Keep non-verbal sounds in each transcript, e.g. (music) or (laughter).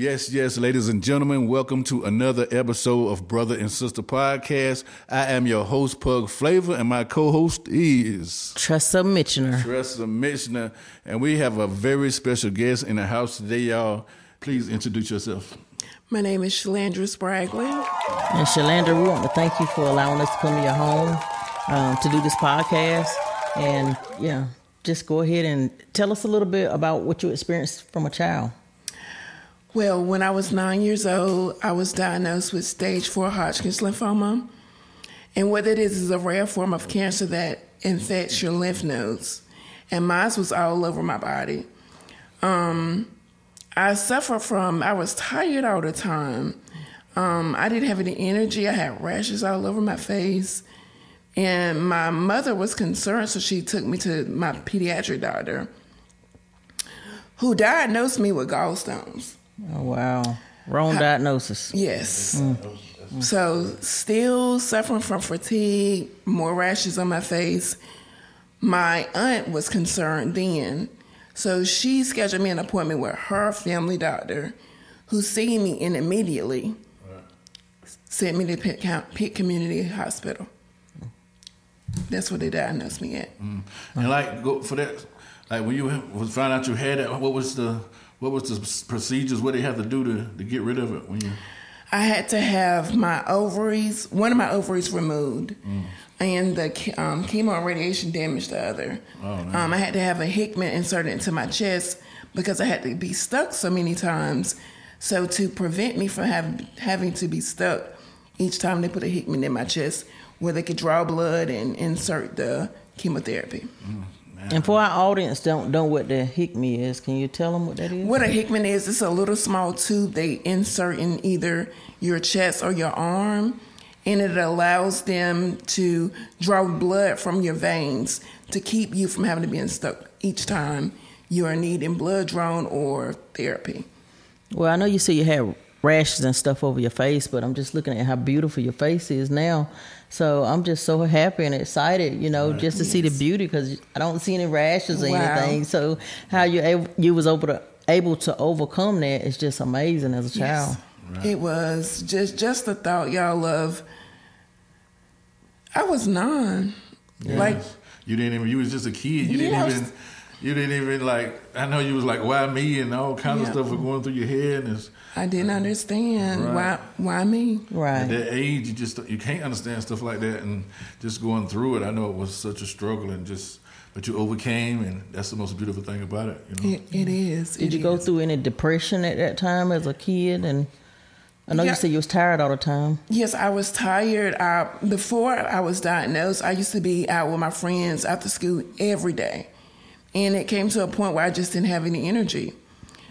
Yes, yes, ladies and gentlemen, welcome to another episode of Brother and Sister Podcast. I am your host, Pug Flavor, and my co-host is Tressa Mitchner. Tressa Mitchner, and we have a very special guest in the house today, y'all. Please introduce yourself. My name is Shalandra Spragley. And Shalandra, we want to thank you for allowing us to come to your home um, to do this podcast. And yeah, just go ahead and tell us a little bit about what you experienced from a child. Well, when I was nine years old, I was diagnosed with stage four Hodgkin's lymphoma. And what it is is a rare form of cancer that infects your lymph nodes. And mine was all over my body. Um, I suffered from, I was tired all the time. Um, I didn't have any energy. I had rashes all over my face. And my mother was concerned, so she took me to my pediatric doctor who diagnosed me with gallstones. Oh, wow. Wrong diagnosis. Yes. Mm. So, still suffering from fatigue, more rashes on my face. My aunt was concerned then. So, she scheduled me an appointment with her family doctor, who seen me in immediately sent me to Pitt, Pitt Community Hospital. That's what they diagnosed me at. Mm. And like go for that, like when you was found out you had it, what was the what was the procedures? What they have to do to, to get rid of it when you? I had to have my ovaries, one of my ovaries removed, mm. and the um, chemo and radiation damaged the other. Oh, um, I had to have a Hickman inserted into my chest because I had to be stuck so many times. So to prevent me from have, having to be stuck each time they put a Hickman in my chest, where they could draw blood and insert the chemotherapy. Mm. And for our audience don't know what the Hickman is, can you tell them what that is? What a Hickman is, it's a little small tube they insert in either your chest or your arm, and it allows them to draw blood from your veins to keep you from having to be stuck each time you are needing blood drawn or therapy. Well, I know you say you have rashes and stuff over your face, but I'm just looking at how beautiful your face is now. So I'm just so happy and excited, you know, right. just to yes. see the beauty because I don't see any rashes or wow. anything. So how you able, you was able to able to overcome that is just amazing as a child. Yes. Right. It was just just the thought, y'all, of I was nine, yes. like you didn't even you was just a kid. You didn't even you didn't even like. I know you was like, "Why me?" and all kinds yeah. of stuff was going through your head. And I didn't uh, understand right. why why me. Right. At that age, you just you can't understand stuff like that, and just going through it. I know it was such a struggle, and just but you overcame, and that's the most beautiful thing about it. You know? it, it is. Did it you go through any depression at that time as a kid? And I know yeah. you said you was tired all the time. Yes, I was tired. I, before I was diagnosed, I used to be out with my friends after school every day. And it came to a point where I just didn't have any energy.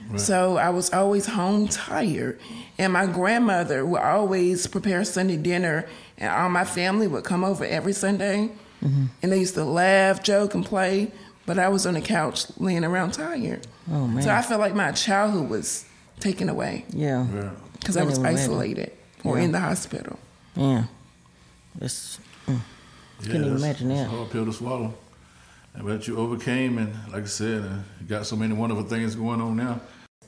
Right. So I was always home tired. And my grandmother would always prepare Sunday dinner, and all my family would come over every Sunday. Mm-hmm. And they used to laugh, joke, and play. But I was on the couch laying around tired. Oh, man. So I felt like my childhood was taken away. Yeah. Because I was isolated or yeah. in the hospital. Yeah. It's, mm. yeah, can't even imagine that. It's a hard pill to swallow. But you overcame, and like I said, uh, you got so many wonderful things going on now.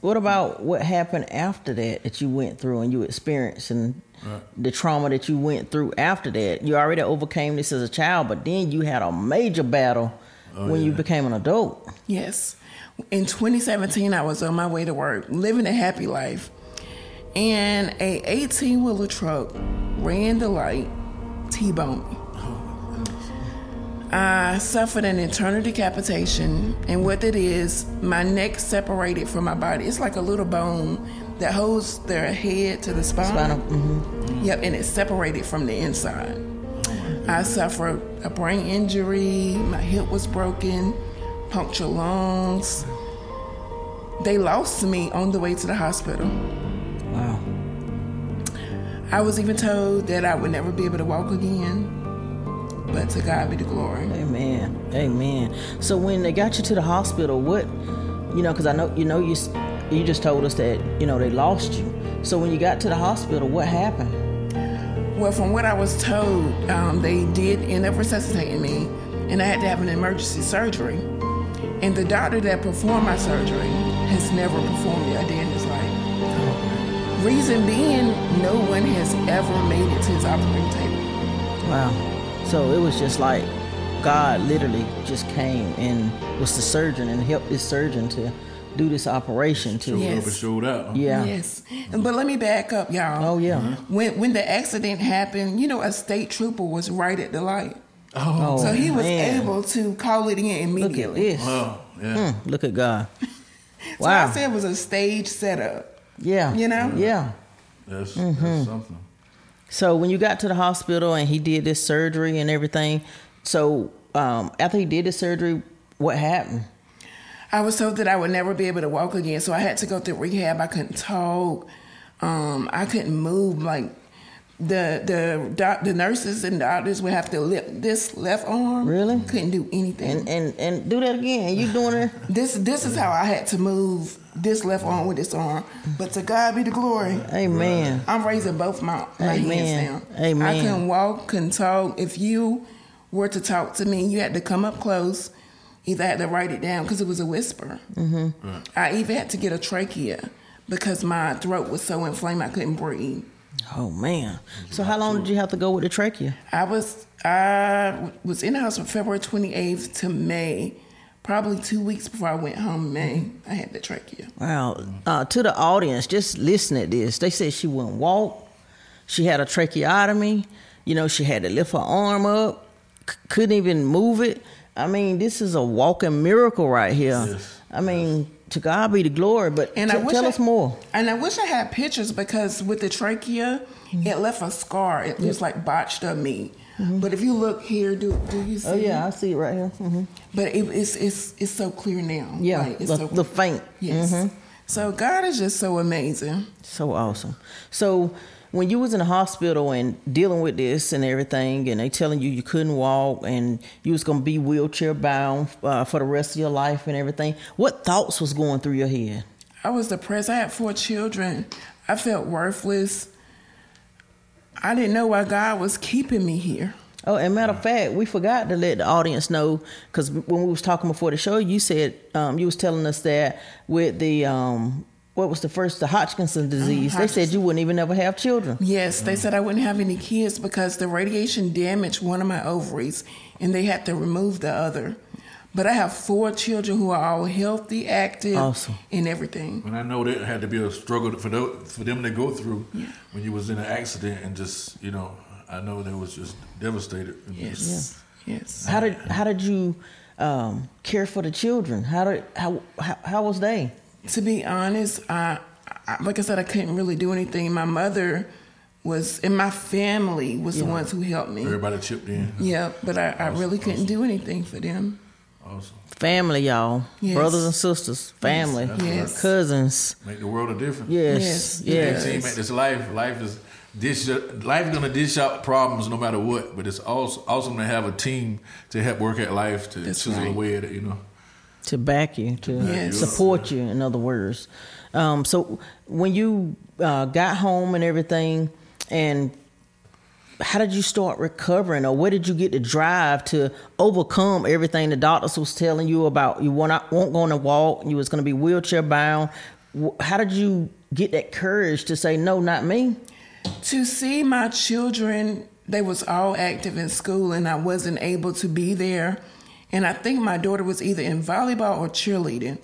What about what happened after that that you went through and you experienced and right. the trauma that you went through after that? You already overcame this as a child, but then you had a major battle oh, when yeah. you became an adult. Yes. In 2017, I was on my way to work, living a happy life, and a 18 wheeler truck ran the light, T-boned me. I suffered an internal decapitation, and what it is, my neck separated from my body. It's like a little bone that holds their head to the spine. Spinal. Mm-hmm. Yep, and it's separated from the inside. I suffered a brain injury, my hip was broken, punctured lungs. They lost me on the way to the hospital. Wow. I was even told that I would never be able to walk again. But to God be the glory. Amen. Amen. So when they got you to the hospital, what, you know, because I know you know you you just told us that you know they lost you. So when you got to the hospital, what happened? Well, from what I was told, um, they did end up resuscitating me, and I had to have an emergency surgery. And the doctor that performed my surgery has never performed the a day in his life. Reason being, no one has ever made it to his operating table. Wow. So it was just like God literally just came and was the surgeon and helped this surgeon to do this operation to Showed Yes. up and showed out. huh? Yeah. Yes, but let me back up, y'all. Oh yeah. When when the accident happened, you know, a state trooper was right at the light, Oh, so he was man. able to call it in Look at immediately. this. oh, yeah. Hmm, look at God. (laughs) So I said it was a stage setup. Yeah. You know? Yeah. That's, Mm-hmm. that's something. So when you got to the hospital and he did this surgery and everything, so um, after he did the surgery, what happened? I was told that I would never be able to walk again, so I had to go through rehab. I couldn't talk. Um, I couldn't move. Like the the doc, the nurses and doctors would have to lift this left arm. Really? Couldn't do anything. And and and do that again. You doing it? (laughs) this this is how I had to move this left arm with this arm. But to God be the glory. Amen. I'm raising both my, my Amen. hands down. Amen. I couldn't walk, couldn't talk. If you were to talk to me, you had to come up close. Either I had to write it down because it was a whisper. Mm-hmm. I even had to get a trachea because my throat was so inflamed I couldn't breathe. Oh man. So how long did you have to go with the trachea? I was I was in the house from February 28th to May. Probably two weeks before I went home May, I had the trachea. Wow. Uh, to the audience, just listen at this. They said she wouldn't walk. She had a tracheotomy. You know, she had to lift her arm up. C- couldn't even move it. I mean, this is a walking miracle right here. Yes. I mean, to God be the glory. But And t- I wish tell I, us more. And I wish I had pictures because with the trachea, mm-hmm. it left a scar. It was like botched up meat. Mm-hmm. But if you look here, do do you oh, see? Oh yeah, I see it right here. hmm But it, it's it's it's so clear now. Yeah, Like, the, so the faint. yes. Mm-hmm. So God is just so amazing. So awesome. So when you was in the hospital and dealing with this and everything, and they telling you you couldn't walk and you was gonna be wheelchair bound uh, for the rest of your life and everything, what thoughts was going through your head? I was depressed. I had four children. I felt worthless. I didn't know why God was keeping me here. Oh, and matter of fact, we forgot to let the audience know because when we was talking before the show, you said um, you was telling us that with the um, what was the first the Hodgkinson disease, they said you wouldn't even ever have children. Yes, they said I wouldn't have any kids because the radiation damaged one of my ovaries and they had to remove the other. But I have four children who are all healthy, active, Awesome. and everything. And I know that had to be a struggle for tho- for them to go through when you was in an accident and just you know I know they was just devastated. and just- Yes. Yes. How did how did you um, care for the children? How did how how, how was they? To be honest, I, I like I said, I couldn't really do anything. My mother was, and my family was the ones who helped me. Everybody chipped in. Yeah, but I, I really couldn't do anything for them. Awesome. Family, y'all, Yes. brothers and sisters, family, Yes. cousins. Make the world a difference. Yes, Yes. yes. Team at this life, life is dish. Life is gonna dish out problems no matter what. But it's also awesome to have a team to help work at life to That's chisel right. away at it. You know. To back you, to Yes. support you. In other words, um, so when you uh, got home and everything, and how did you start recovering, or where did you get the drive to overcome everything the doctors was telling you about? You weren't weren't going to walk, you was going to be wheelchair bound. How did you get that courage to say no, not me? to see my children they was all active in school and i wasn't able to be there and i think my daughter was either in volleyball or cheerleading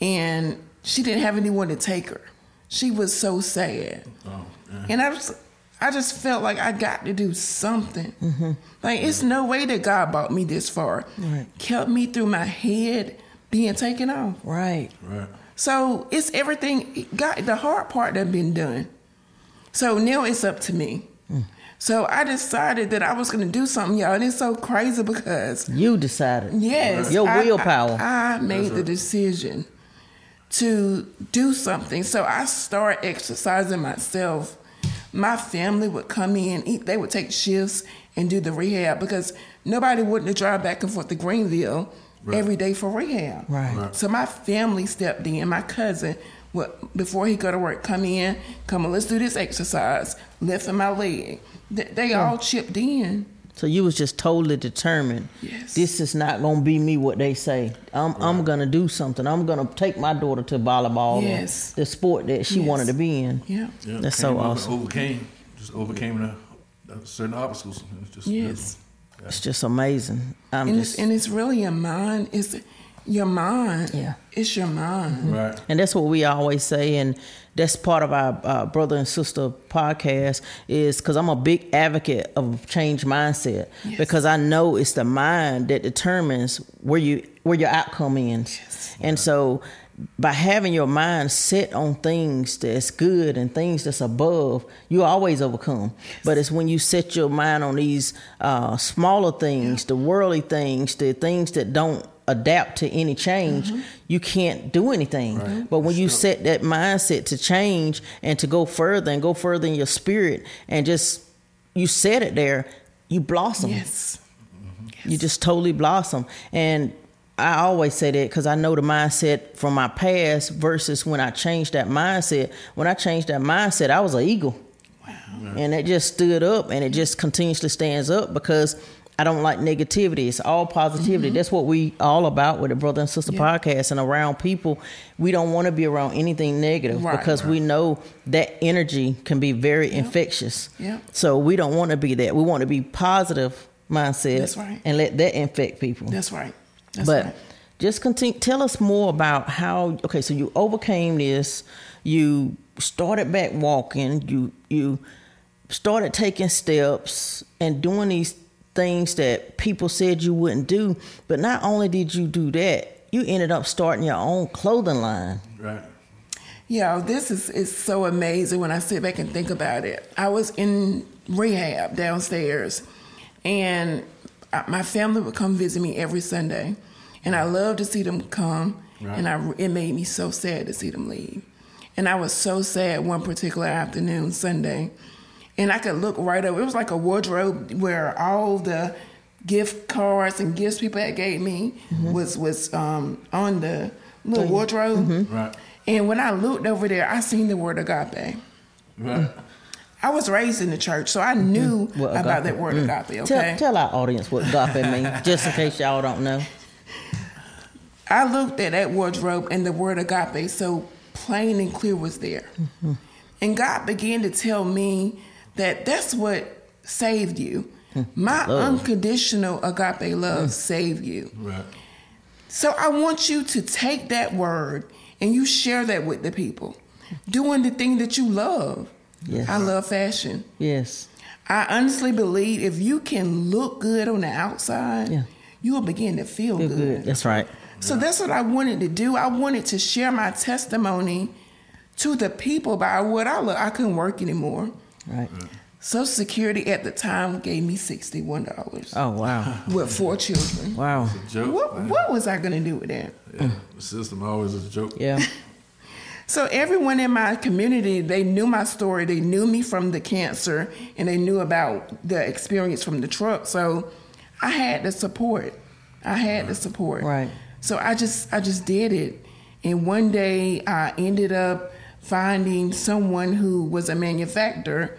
and she didn't have anyone to take her she was so sad Oh, yeah. and i was i just felt like i got to do something mm-hmm. like it's no way that god brought me this far Right. kept me through my head being taken off Right. Right. so it's everything got the hard part that been done. So now it's up to me. Mm. So I decided that I was gonna do something, y'all. And it's so crazy because You decided. yes, Your I- willpower. I, I made the decision to do something. So I started exercising myself. My family would come in, eat, they would take shifts and do the rehab because nobody wouldn't have drive back and forth to Greenville every day for rehab. Right. Right. So my family stepped in. My cousin, would, before he go to work, come in, come on, let's do this exercise, lifting my leg. They, they all chipped in. So you was just totally determined. Yes. This is not gonna be me. What they say. I'm I'm gonna do something. I'm gonna take my daughter to volleyball. Yes. The sport that she Yes. wanted to be in. Yeah. Yeah, That's came so up and awesome. Overcame, just overcame the, the certain obstacles. It's just Yes. It's just amazing. I'm And just it's and it's really your mind. It's your mind. Yeah. It's your mind. right. And that's what we always say, and that's part of our uh, brother and sister podcast. Is because I'm a big advocate of change mindset Yes. because I know it's the mind that determines where you where your outcome ends, and so by having your mind set on things that's good and things that's above, you always overcome. But it's when you set your mind on these uh, smaller things, the worldly things, the things that don't adapt to any change, mm-hmm. you can't do anything. But when you set that mindset to change and to go further and go further in your spirit and just you set it there, you blossom. Yes. You just totally blossom. And I always say that because I know the mindset from my past versus when I changed that mindset. When I changed that mindset, I was an eagle. And it just stood up and it just continuously stands up because I don't like negativity. It's all positivity. That's what we all about with the Brother and Sister Mm-hmm. Yeah. podcast and around people. We don't want to be around anything negative Right. because we know that energy can be very infectious. Yeah. So we don't want to be that. We want to be positive mindset That's right. and let that infect people. That's right. That's but right. just continue. Tell us more about how. Okay, so you overcame this. You started back walking. You you started taking steps and doing these things that people said you wouldn't do. But not only did you do that, you ended up starting your own clothing line. Right. Yeah, this is is so amazing when I sit back and think about it. I was in rehab downstairs, and I- my family would come visit me every Sunday, and I loved to see them come, Right. and I it made me so sad to see them leave, and I was so sad one particular afternoon Sunday, and I could look right over. It was like a wardrobe where all the gift cards and gifts people had gave me mm-hmm. was was um, on the little mm-hmm. wardrobe. Mm-hmm. Right. And when I looked over there, I seen the word agape. Right. I was raised in the church, so I knew What about that word mm. agape. Tell, Okay, tell our audience what agape means, (laughs) just in case y'all don't know. I looked at that wardrobe, and the word agape so plain and clear was there. And God began to tell me that that's what saved you. Hmm. My Love. unconditional agape love hmm. saved you. Right. So I want you to take that word and you share that with the people, doing the thing that you love. Yes. I love fashion. Yes. I honestly believe if you can look good on the outside, Yeah. you will begin to feel, Feel good. good. That's right. So that's what I wanted to do. I wanted to share my testimony to the people about what I look. I couldn't work anymore. Right. Mm. Social Security at the time gave me sixty-one dollars Oh wow. with four children. Wow. Joke. What what was I gonna do with that? Yeah. The system always is a joke. Yeah. (laughs) So everyone in my community, they knew my story. They knew me from the cancer, and they knew about the experience from the truck. So I had the support. I had the mm. support. Right. So I just I just did it, and one day I ended up finding someone who was a manufacturer,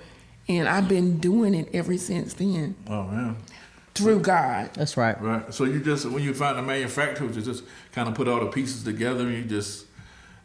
and I've been doing it ever since then Oh man. through God. That's right. Right. So you just when you find a manufacturer, you just kind of put all the pieces together, and you just,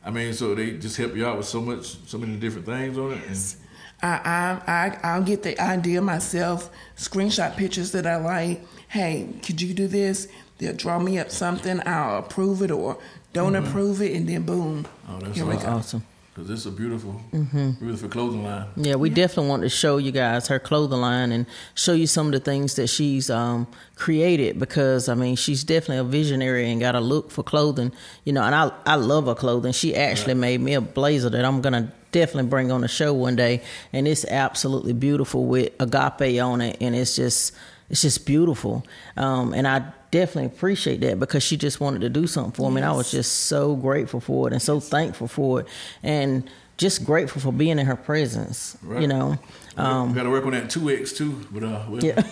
I mean, so they just help you out with so much, so many different things on it. And, I, I, I, I'll get the idea myself, screenshot pictures that I like. Hey, could you do this? They'll draw me up something. I'll approve it or don't mm-hmm. approve it, and then boom. oh, that's Here we awesome. go. Awesome. Because it's a beautiful, beautiful clothing line. Yeah, we definitely want to show you guys her clothing line and show you some of the things that she's um, created because I mean she's definitely a visionary and got a look for clothing, you know. And I I love her clothing. She actually made me a blazer that I'm gonna definitely bring on the show one day, and it's absolutely beautiful with agape on it, and it's just it's just beautiful. Um, and I definitely appreciate that because she just wanted to do something for me, and I was just so grateful for it and so thankful for it, and just grateful for being in her presence. You Right. know, we got to work on that two X too. But uh, with, Yeah. (laughs)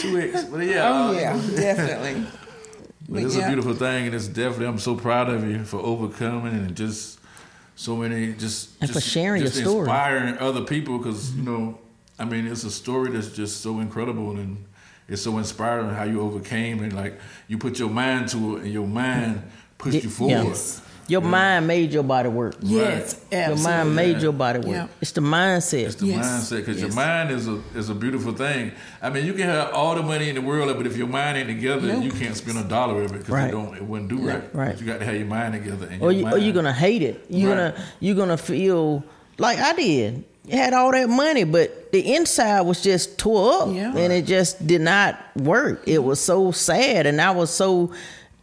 two X. But yeah. Oh uh, yeah, (laughs) definitely. But it's yeah. a beautiful thing, and it's definitely. I'm so proud of you for overcoming and just so many just And for just, sharing your just story. inspiring other people because you know I mean, it's a story that's just so incredible and it's so inspiring how you overcame and like you put your mind to it and your mind pushed you forward. Yes. Your mind made your body work. Yes, Your absolutely. mind made your body work. Yeah. It's the mindset. It's the Yes, mindset because your mind is a is a beautiful thing. I mean, you can have all the money in the world, but if your mind ain't together, Nope. you can't spend a dollar of it because Right. it don't it wouldn't do right. Right. But you got to have your mind together. And or your you, or mind. you're gonna hate it. You're Right. gonna you're gonna feel like I did. You had all that money, but the inside was just tore up, Yeah. and it just did not work. It was so sad, and I was so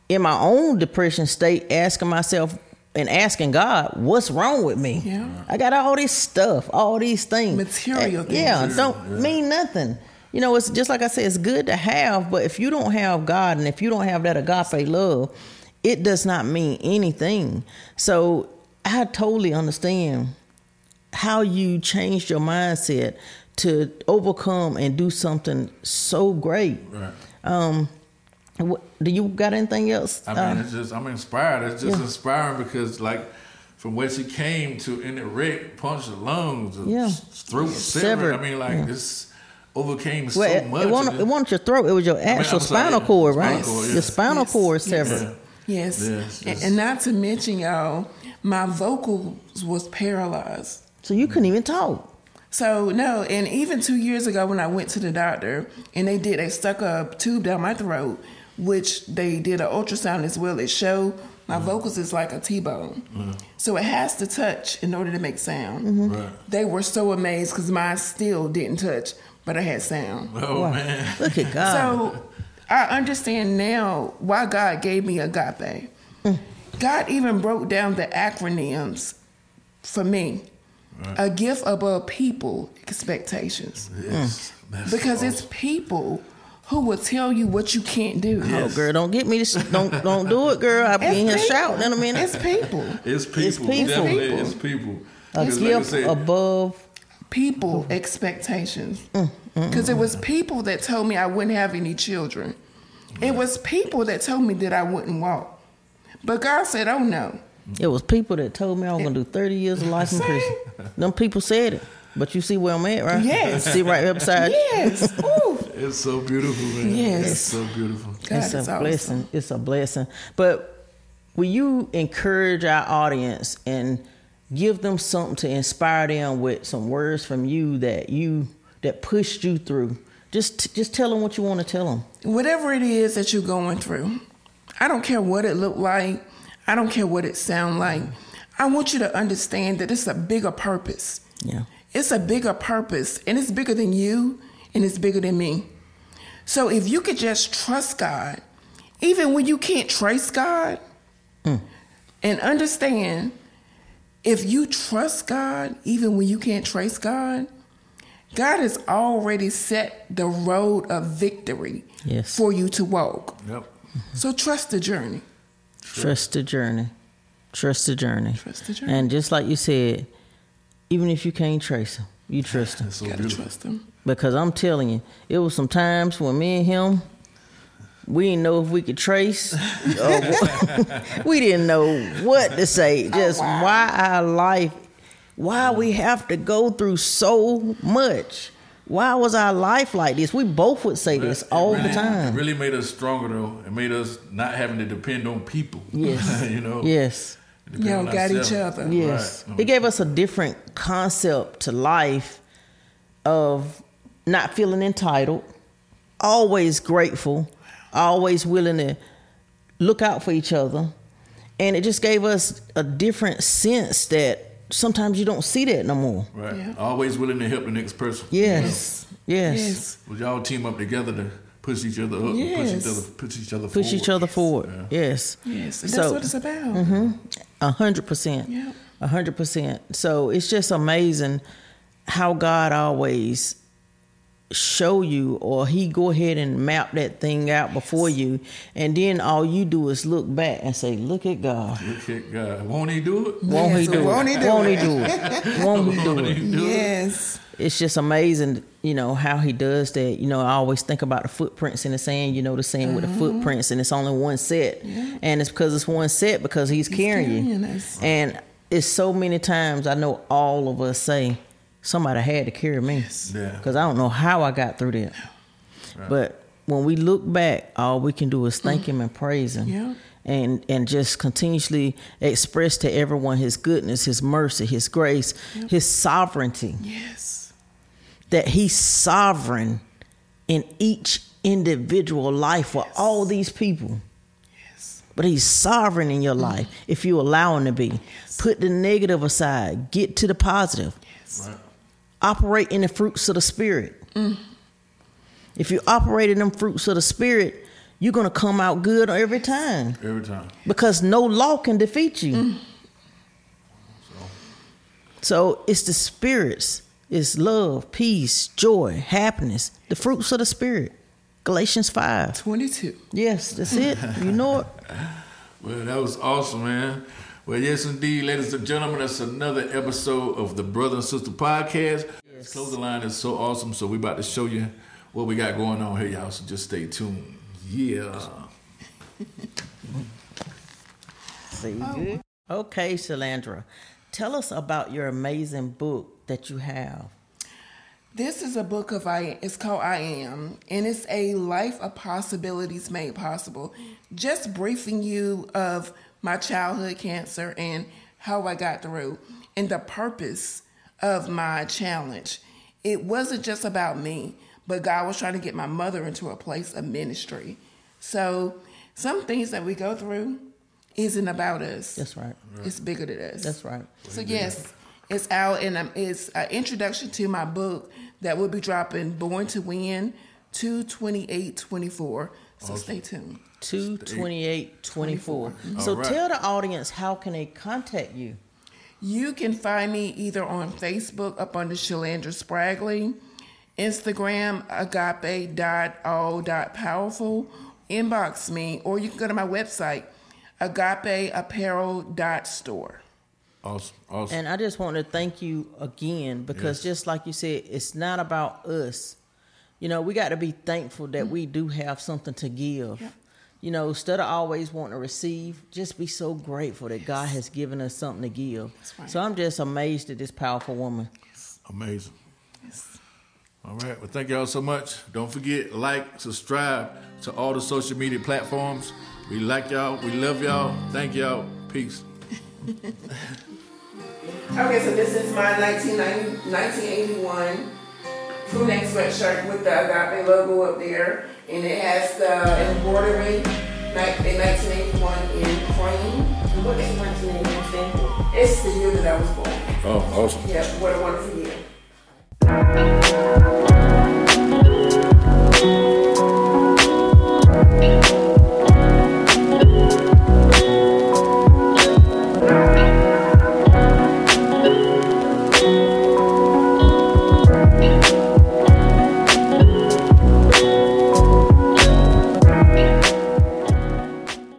in my own depression state, asking myself and asking God, "What's wrong with me? Yeah. I got all this stuff, all these things, Material And- things. Yeah, Yeah, don't yeah. mean nothing." You know, it's just like I said, it's good to have, but if you don't have God and if you don't have that agape love, it does not mean anything. So I totally understand how you changed your mindset to overcome and do something so great. Right. Um, what, do you got anything else? I mean, Uh, it's just I'm inspired. It's just Yeah. inspiring because like from where she came to in the wreck, punched the lungs, the Yeah. throat severed. Severed. I mean, like Yeah. this overcame well, so it, much. it, wasn't, and it wasn't your throat; it was your actual I'm sorry, spinal yeah. cord, Spinal right? cord, yeah. Your spinal Yes, cord yes. severed. Yeah. Yes. Yes, And- yes. And not to mention, y'all, my vocals was paralyzed. So you couldn't even talk. So no, and even two years ago when I went to the doctor and they did, they stuck a tube down my throat, which they did an ultrasound as well. It showed my mm-hmm. vocals is like a T-bone, mm-hmm. so it has to touch in order to make sound. Mm-hmm. Right. They were so amazed because mine still didn't touch, but I had sound. Oh Wow. man. Look at God. So I understand now why God gave me agape. Mm. God even broke down the acronyms for me. A gift above people expectations. Yes. That's Because awesome. it's people who will tell you what you can't do. oh, girl, don't get me to don't don't do it, girl. I'll be in here shouting in a minute. It's people. It's people. people. Definitely, People. it's people. A 'Cause like gift said, above. People expectations. Mm, mm, mm, because it was people that told me I wouldn't have any children. It was people that told me that I wouldn't walk. But God said, oh no. It was people that told me I was gonna do thirty years of life in prison. Them people said it, but you see where I'm at, right? Yes. See right up beside. you? Yes. Ooh. it's so beautiful, man. Yes. It's so beautiful. God it's a awesome. blessing. It's a blessing. But will you encourage our audience and give them something to inspire them with some words from you that you that pushed you through? Just just tell them what you want to tell them. whatever it is that you're going through, I don't care what it looked like. I don't care what it sound like. I want you to understand that it's a bigger purpose. Yeah. It's a bigger purpose, and it's bigger than you, and it's bigger than me. So if you could just trust God, even when you can't trace God, mm. and understand if you trust God, even when you can't trace God, God has already set the road of victory Yes. for you to walk. Yep. So trust the journey. Trust the journey. Trust the journey. Trust the journey. And just like you said, even if you can't trace him, you (laughs) trust him. So Gotta trust him. Because I'm telling you, it was some times when me and him, we didn't know if we could trace. (laughs) (laughs) we didn't know what to say. Oh, just why our life, why we have to go through so much. Why was our life like this? We both would say this It all really- the time. It really made us stronger though. It made us not having to depend on people. (laughs) Yes. you know. Yes. Depend Y'all on got each other. Yes. Right. It gave us a different concept to life of not feeling entitled, always grateful, always willing to look out for each other. And it just gave us a different sense that sometimes you don't see that no more. Right. Yeah. Always willing to help the next person. Yes. Yes. Yes. Would y'all team up together to push each other up, push Yes. each other, push each other Push forward. each other forward. Yes. Yes. And that's So- what it's about. Mm-hmm. A hundred percent. Yeah. A hundred percent. So it's just amazing how God always show you or he go ahead and map that thing out before you and then all you do is look back and say, Look at God. Look at God. Won't he do it? Won't Yes, he do won't it? he do Won't he do it? Won't he (laughs) do Won't it? he do it? Yes. It's just amazing, you know, how he does that. You know, I always think about the footprints in the sand, you know, the sand with the mm-hmm. footprints and it's only one set. And it's because it's one set because he's, carrying, carrying you. us. And it's so many times I know all of us say, somebody had to carry me. Yeah. Because I don't know how I got through that. But when we look back, all we can do is thank mm. Him and praise Him. Yeah. And, and just continuously express to everyone his goodness, his mercy, his grace, his sovereignty Yes. that he's sovereign in each individual life for all these people. Yes. But he's sovereign in your mm. life if you allow him to be. Put the negative aside, get to the positive. Right. Operate in the fruits of the spirit. Mm. If you operate in them fruits of the spirit, you're going to come out good every time Every time. because no law can defeat you. Mm. So it's the spirits. It's love, peace, joy, happiness, the fruits of the spirit. Galatians 5. 22. Yes, that's it. You know it. (laughs) Well, that was awesome, man. Well, yes, indeed, ladies and gentlemen, that's another episode of the Brother and Sister Podcast. This closing line is so awesome, so we about to show you what we got going on here, y'all. So just stay tuned. Yeah. (laughs) See, oh. good. Okay, Shalandra, tell us about your amazing book that you have. This is a book of I. It's called I Am, and it's a life of possibilities made possible. Just briefing you of my childhood cancer and how I got through, and the purpose of my challenge. It wasn't just about me, but God was trying to get my mother into a place of ministry. So some things that we go through isn't about us. That's right. It's bigger than us. That's right. So yes, it's out and um, it's an introduction to my book that will be dropping Born to Win 22824. So stay tuned. 22824. So All right. tell the audience how can they contact you? You can find me either on Facebook up under Shalandra Spragley, Instagram agape.all.powerful, inbox me, or you can go to my website agapeapparel.store. Awesome. Awesome. And I just want to thank you again because Yes. just like you said, it's not about us. You know, we got to be thankful that we do have something to give. You know, instead of always wanting to receive, just be so grateful that God has given us something to give. right. So I'm just amazed at this powerful woman. Amazing. All right. Well, thank y'all so much. Don't forget, like, subscribe to all the social media platforms. We like y'all. We love y'all. Thank y'all. Peace. (laughs) Okay, so this is my 1990, 1981 crew neck sweatshirt with the Agape logo up there, and it has the embroidery in 1981 in cream. What is 1981? It's the year that I was born. Oh, awesome. Yeah, what a wonderful year.